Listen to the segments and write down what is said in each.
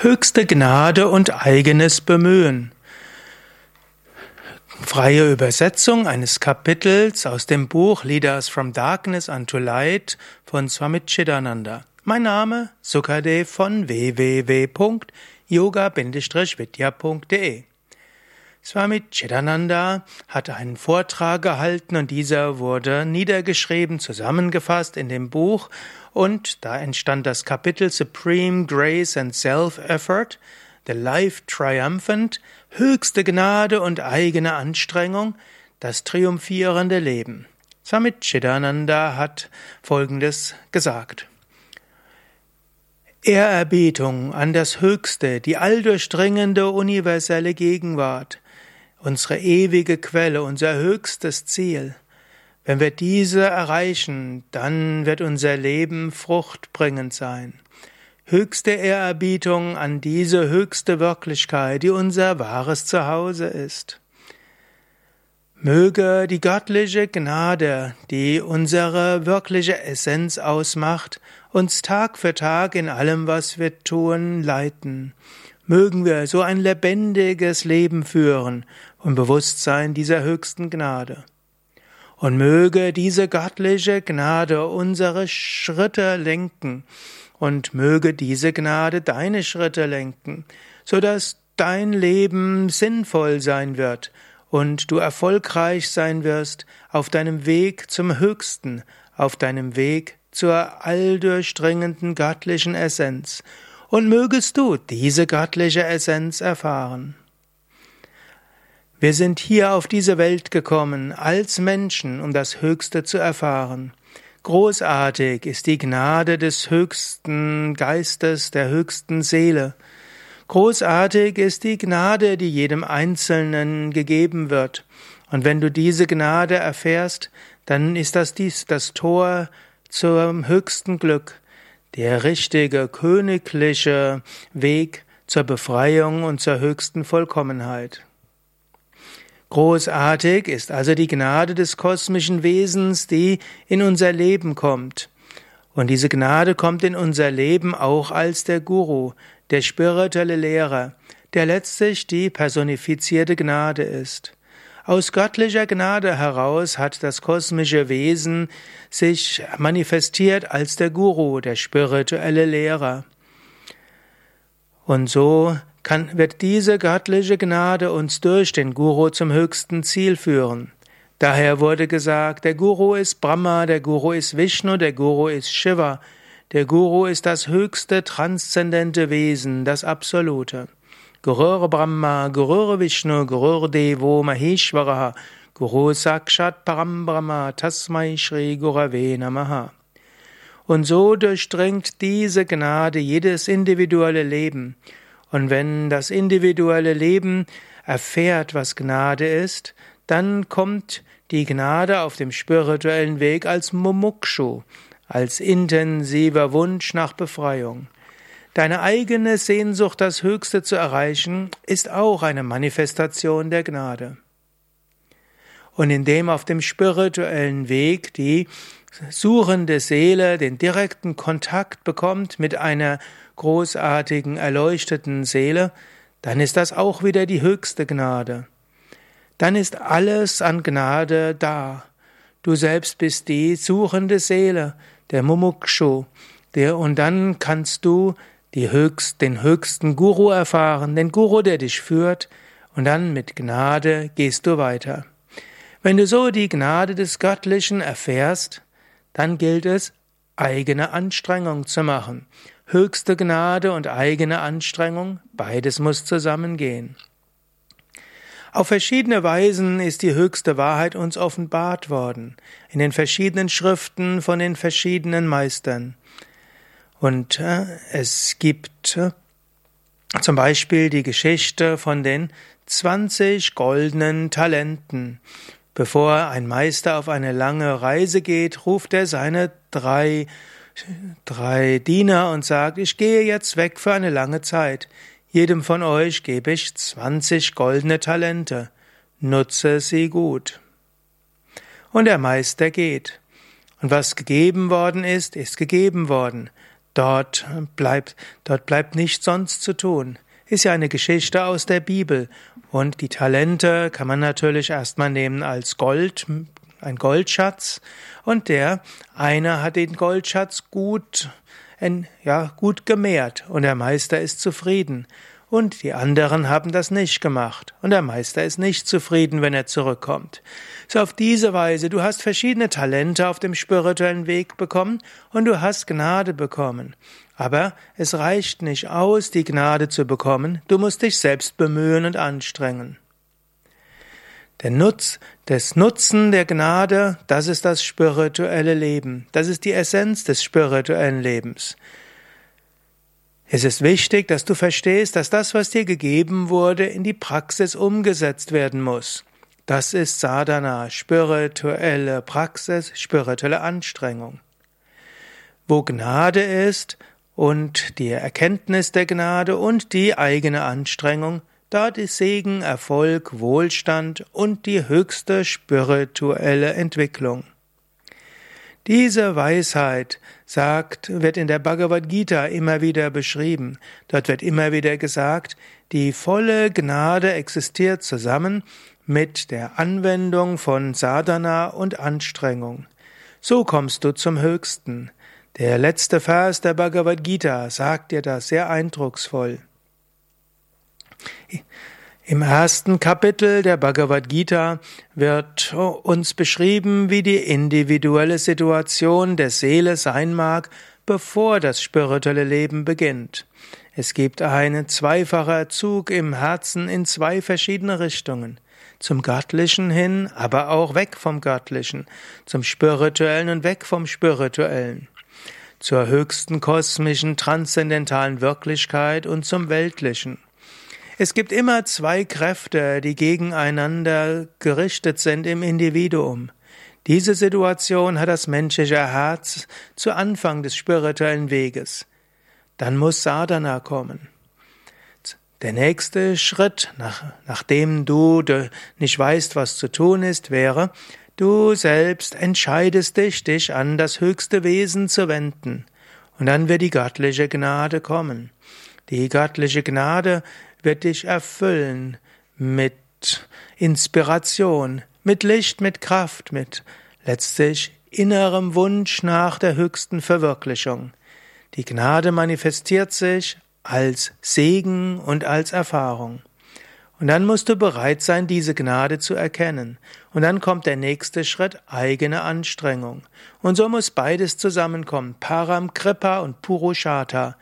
Höchste Gnade und eigenes Bemühen. Freie Übersetzung eines Kapitels aus dem Buch Leaders from Darkness unto Light von Swami Chidananda. Mein Name Sukadev von www.yoga-vidya.de Swami Chidananda hat einen Vortrag gehalten und dieser wurde niedergeschrieben, zusammengefasst in dem Buch und da entstand das Kapitel Supreme Grace and Self-Effort, The Life Triumphant, höchste Gnade und eigene Anstrengung, das triumphierende Leben. Swami Chidananda hat Folgendes gesagt. Ehrerbietung an das Höchste, die alldurchdringende universelle Gegenwart, unsere ewige Quelle, unser höchstes Ziel. Wenn wir diese erreichen, dann wird unser Leben fruchtbringend sein. Höchste Ehrerbietung an diese höchste Wirklichkeit, die unser wahres Zuhause ist. Möge die göttliche Gnade, die unsere wirkliche Essenz ausmacht, uns Tag für Tag in allem, was wir tun, leiten. Mögen wir so ein lebendiges Leben führen und Bewusstsein dieser höchsten Gnade. Und möge diese göttliche Gnade unsere Schritte lenken und möge diese Gnade deine Schritte lenken, so dass dein Leben sinnvoll sein wird und du erfolgreich sein wirst auf deinem Weg zum Höchsten, auf deinem Weg zur alldurchdringenden göttlichen Essenz und mögest du diese göttliche Essenz erfahren. Wir sind hier auf diese Welt gekommen als Menschen, um das Höchste zu erfahren. Großartig ist die Gnade des höchsten Geistes, der höchsten Seele. Großartig ist die Gnade, die jedem Einzelnen gegeben wird. Und wenn du diese Gnade erfährst, dann ist das dies das Tor zum höchsten Glück, der richtige königliche Weg zur Befreiung und zur höchsten Vollkommenheit. Großartig ist also die Gnade des kosmischen Wesens, die in unser Leben kommt. Und diese Gnade kommt in unser Leben auch als der Guru, der spirituelle Lehrer, der letztlich die personifizierte Gnade ist. Aus göttlicher Gnade heraus hat das kosmische Wesen sich manifestiert als der Guru, der spirituelle Lehrer. Und so kann, wird diese göttliche Gnade uns durch den Guru zum höchsten Ziel führen. Daher wurde gesagt, der Guru ist Brahma, der Guru ist Vishnu, der Guru ist Shiva, der Guru ist das höchste transzendente Wesen, das Absolute. Gurur Brahma, Gurur Vishnu, Gurur Devo Maheshwaraha, Guru Sakshat Param Brahma, Tasmai Shri Gurave Namaha. Und so durchdringt diese Gnade jedes individuelle Leben. Und wenn das individuelle Leben erfährt, was Gnade ist, dann kommt die Gnade auf dem spirituellen Weg als Mumukshu, als intensiver Wunsch nach Befreiung. Deine eigene Sehnsucht, das Höchste zu erreichen, ist auch eine Manifestation der Gnade. Und indem auf dem spirituellen Weg die suchende Seele den direkten Kontakt bekommt mit einer großartigen, erleuchteten Seele, dann ist das auch wieder die höchste Gnade. Dann ist alles an Gnade da. Du selbst bist die suchende Seele, der Mumukshu, der, und dann kannst du höchst, den höchsten Guru erfahren, den Guru, der dich führt, und dann mit Gnade gehst du weiter. Wenn du so die Gnade des Göttlichen erfährst, dann gilt es, eigene Anstrengung zu machen. Höchste Gnade und eigene Anstrengung, beides muss zusammengehen. Auf verschiedene Weisen ist die höchste Wahrheit uns offenbart worden, in den verschiedenen Schriften von den verschiedenen Meistern. Und äh, es gibt äh, zum Beispiel die Geschichte von den 20 goldenen Talenten. Bevor ein Meister auf eine lange Reise geht, ruft er seine drei, drei Diener und sagt, ich gehe jetzt weg für eine lange Zeit. Jedem von euch gebe ich 20 goldene Talente. Nutze sie gut. Und der Meister geht. Und was gegeben worden ist, ist gegeben worden. Dort bleibt, dort bleibt nichts sonst zu tun. Ist ja eine Geschichte aus der Bibel. Und die Talente kann man natürlich erstmal nehmen als Gold, ein Goldschatz. Und der eine hat den Goldschatz gut, ja, gut gemehrt. Und der Meister ist zufrieden. Und die anderen haben das nicht gemacht. Und der Meister ist nicht zufrieden, wenn er zurückkommt. So auf diese Weise, du hast verschiedene Talente auf dem spirituellen Weg bekommen und du hast Gnade bekommen. Aber es reicht nicht aus, die Gnade zu bekommen, du musst dich selbst bemühen und anstrengen. Der Nutz, des Nutzen der Gnade, das ist das spirituelle Leben. Das ist die Essenz des spirituellen Lebens. Es ist wichtig, dass du verstehst, dass das, was dir gegeben wurde, in die Praxis umgesetzt werden muss. Das ist Sadhana, spirituelle Praxis, spirituelle Anstrengung. Wo Gnade ist und die Erkenntnis der Gnade und die eigene Anstrengung, dort ist Segen, Erfolg, Wohlstand und die höchste spirituelle Entwicklung. Diese Weisheit sagt, wird in der Bhagavad Gita immer wieder beschrieben. Dort wird immer wieder gesagt, die volle Gnade existiert zusammen mit der Anwendung von Sadhana und Anstrengung. So kommst du zum Höchsten. Der letzte Vers der Bhagavad Gita sagt dir das sehr eindrucksvoll. Im ersten Kapitel der Bhagavad Gita wird uns beschrieben, wie die individuelle Situation der Seele sein mag, bevor das spirituelle Leben beginnt. Es gibt einen zweifacher Zug im Herzen in zwei verschiedene Richtungen. Zum Göttlichen hin, aber auch weg vom Göttlichen. Zum Spirituellen und weg vom Spirituellen. Zur höchsten kosmischen, transzendentalen Wirklichkeit und zum Weltlichen. Es gibt immer zwei Kräfte, die gegeneinander gerichtet sind im Individuum. Diese Situation hat das menschliche Herz zu Anfang des spirituellen Weges. Dann muss Sadhana kommen. Der nächste Schritt, nach, nachdem du nicht weißt, was zu tun ist, wäre, du selbst entscheidest dich, dich an das höchste Wesen zu wenden. Und dann wird die göttliche Gnade kommen. Die göttliche Gnade wird dich erfüllen mit Inspiration, mit Licht, mit Kraft, mit letztlich innerem Wunsch nach der höchsten Verwirklichung. Die Gnade manifestiert sich als Segen und als Erfahrung. Und dann musst du bereit sein, diese Gnade zu erkennen. Und dann kommt der nächste Schritt, eigene Anstrengung. Und so muss beides zusammenkommen, Param Kripa und Purushata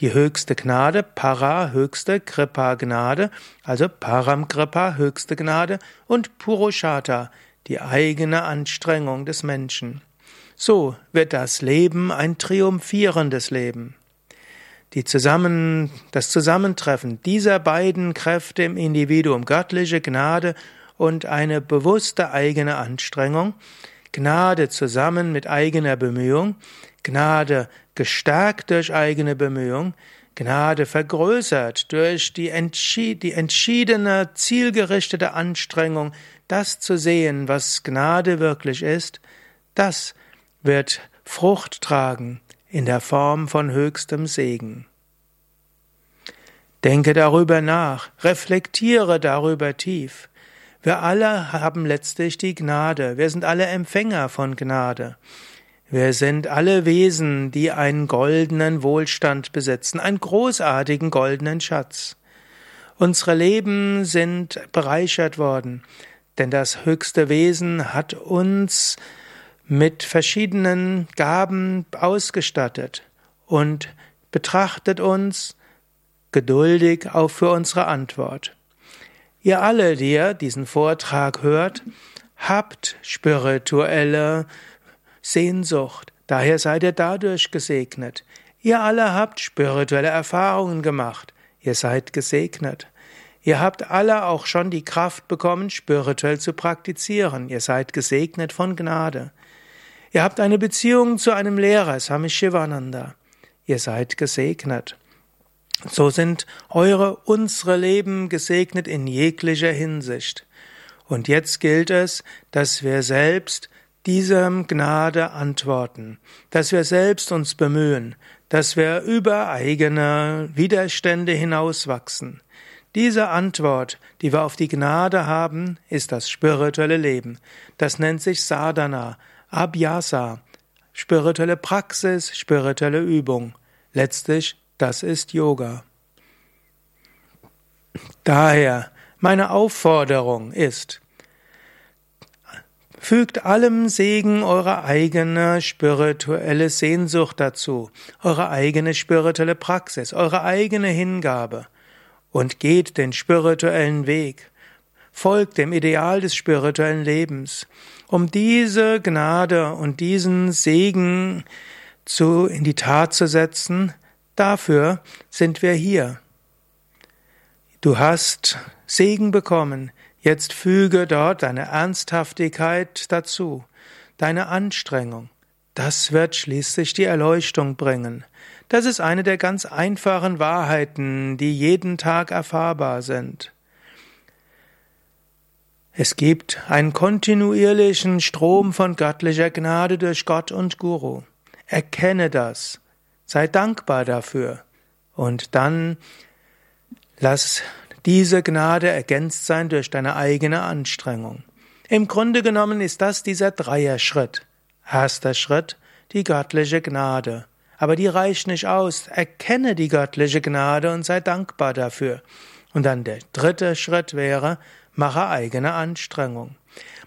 die höchste Gnade, Para, höchste, Kripa, Gnade, also Param Kripa, höchste Gnade und Purushata, die eigene Anstrengung des Menschen. So wird das Leben ein triumphierendes Leben. Die zusammen, das Zusammentreffen dieser beiden Kräfte im Individuum, göttliche Gnade und eine bewusste eigene Anstrengung, Gnade zusammen mit eigener Bemühung, Gnade gestärkt durch eigene Bemühung, Gnade vergrößert durch die, entschied die entschiedene, zielgerichtete Anstrengung, das zu sehen, was Gnade wirklich ist, das wird Frucht tragen in der Form von höchstem Segen. Denke darüber nach, reflektiere darüber tief. Wir alle haben letztlich die Gnade, wir sind alle Empfänger von Gnade. Wir sind alle Wesen, die einen goldenen Wohlstand besitzen, einen großartigen goldenen Schatz. Unsere Leben sind bereichert worden, denn das höchste Wesen hat uns mit verschiedenen Gaben ausgestattet und betrachtet uns geduldig auch für unsere Antwort. Ihr alle, die ihr diesen Vortrag hört, habt spirituelle Sehnsucht, daher seid ihr dadurch gesegnet. Ihr alle habt spirituelle Erfahrungen gemacht, ihr seid gesegnet. Ihr habt alle auch schon die Kraft bekommen, spirituell zu praktizieren, ihr seid gesegnet von Gnade. Ihr habt eine Beziehung zu einem Lehrer, Swami Shivananda, ihr seid gesegnet. So sind eure, unsere Leben gesegnet in jeglicher Hinsicht. Und jetzt gilt es, dass wir selbst diesem Gnade antworten, dass wir selbst uns bemühen, dass wir über eigene Widerstände hinauswachsen. Diese Antwort, die wir auf die Gnade haben, ist das spirituelle Leben. Das nennt sich Sadhana, Abhyasa, spirituelle Praxis, spirituelle Übung. Letztlich, das ist Yoga. Daher, meine Aufforderung ist, Fügt allem Segen eure eigene spirituelle Sehnsucht dazu, eure eigene spirituelle Praxis, eure eigene Hingabe. Und geht den spirituellen Weg, folgt dem Ideal des spirituellen Lebens, um diese Gnade und diesen Segen zu, in die Tat zu setzen, dafür sind wir hier. Du hast Segen bekommen, jetzt füge dort deine Ernsthaftigkeit dazu, deine Anstrengung. Das wird schließlich die Erleuchtung bringen. Das ist eine der ganz einfachen Wahrheiten, die jeden Tag erfahrbar sind. Es gibt einen kontinuierlichen Strom von göttlicher Gnade durch Gott und Guru. Erkenne das. Sei dankbar dafür. Und dann lass diese Gnade ergänzt sein durch deine eigene Anstrengung. Im Grunde genommen ist das dieser Dreier-Schritt. Erster Schritt, die göttliche Gnade. Aber die reicht nicht aus. Erkenne die göttliche Gnade und sei dankbar dafür. Und dann der dritte Schritt wäre, mache eigene Anstrengung.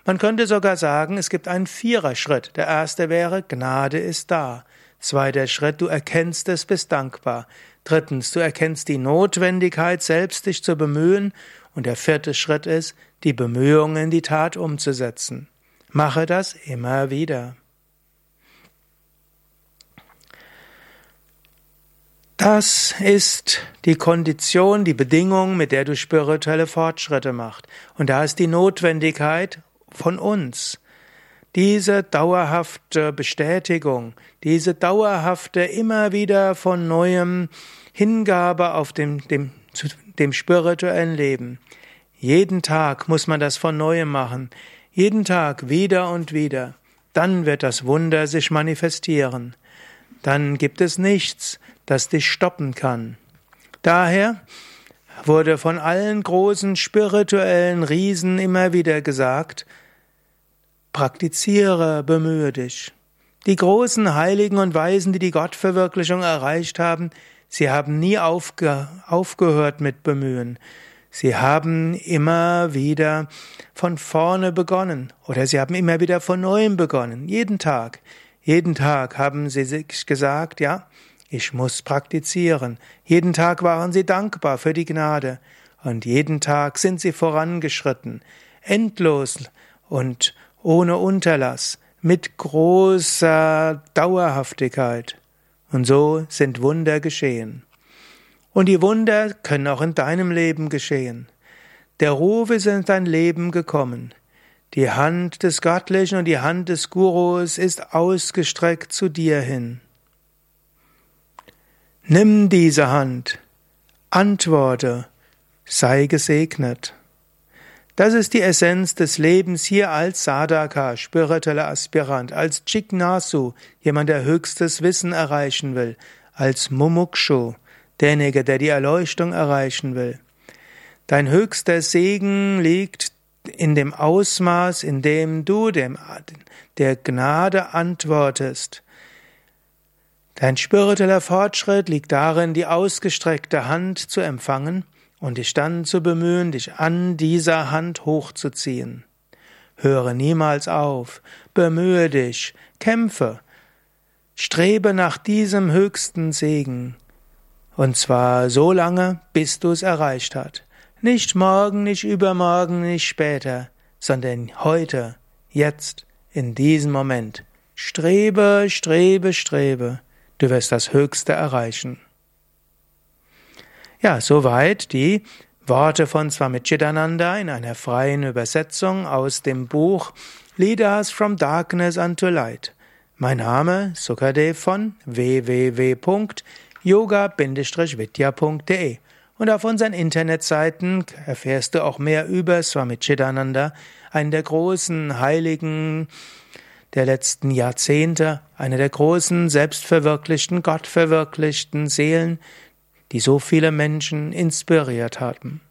Man könnte sogar sagen, es gibt einen Viererschritt. Der erste wäre, Gnade ist da. Zweiter Schritt, du erkennst es, bist dankbar. Drittens, du erkennst die Notwendigkeit, selbst dich zu bemühen. Und der vierte Schritt ist, die Bemühungen in die Tat umzusetzen. Mache das immer wieder. Das ist die Kondition, die Bedingung, mit der du spirituelle Fortschritte machst. Und da ist die Notwendigkeit von uns. Diese dauerhafte Bestätigung, diese dauerhafte immer wieder von neuem Hingabe auf dem, dem, dem spirituellen Leben. Jeden Tag muss man das von neuem machen. Jeden Tag wieder und wieder. Dann wird das Wunder sich manifestieren. Dann gibt es nichts, das dich stoppen kann. Daher wurde von allen großen spirituellen Riesen immer wieder gesagt, praktiziere, bemühe dich. Die großen Heiligen und Weisen, die die Gottverwirklichung erreicht haben, sie haben nie aufge aufgehört mit Bemühen. Sie haben immer wieder von vorne begonnen oder sie haben immer wieder von neuem begonnen, jeden Tag. Jeden Tag haben sie sich gesagt, ja, ich muss praktizieren. Jeden Tag waren sie dankbar für die Gnade. Und jeden Tag sind sie vorangeschritten. Endlos und ohne Unterlass. Mit großer Dauerhaftigkeit. Und so sind Wunder geschehen. Und die Wunder können auch in deinem Leben geschehen. Der Ruf ist in dein Leben gekommen. Die Hand des Göttlichen und die Hand des Gurus ist ausgestreckt zu dir hin. Nimm diese Hand, antworte, sei gesegnet. Das ist die Essenz des Lebens hier als Sadhaka, spiritueller Aspirant, als Jignasu, jemand, der höchstes Wissen erreichen will, als Mumukshu, derjenige, der die Erleuchtung erreichen will. Dein höchster Segen liegt in dem Ausmaß, in dem du dem, der Gnade antwortest, Dein spiritueller Fortschritt liegt darin, die ausgestreckte Hand zu empfangen und dich dann zu bemühen, dich an dieser Hand hochzuziehen. Höre niemals auf, bemühe dich, kämpfe, strebe nach diesem höchsten Segen, und zwar so lange, bis du es erreicht hast. Nicht morgen, nicht übermorgen, nicht später, sondern heute, jetzt, in diesem Moment. Strebe, strebe, strebe. Du wirst das Höchste erreichen. Ja, soweit die Worte von Swami Chidananda in einer freien Übersetzung aus dem Buch Lead Us from Darkness unto Light. Mein Name Sukadev von www.yoga-vidya.de und auf unseren Internetseiten erfährst du auch mehr über Swami Chidananda, einen der großen Heiligen der letzten Jahrzehnte, eine der großen, selbstverwirklichten, gottverwirklichten Seelen, die so viele Menschen inspiriert hatten.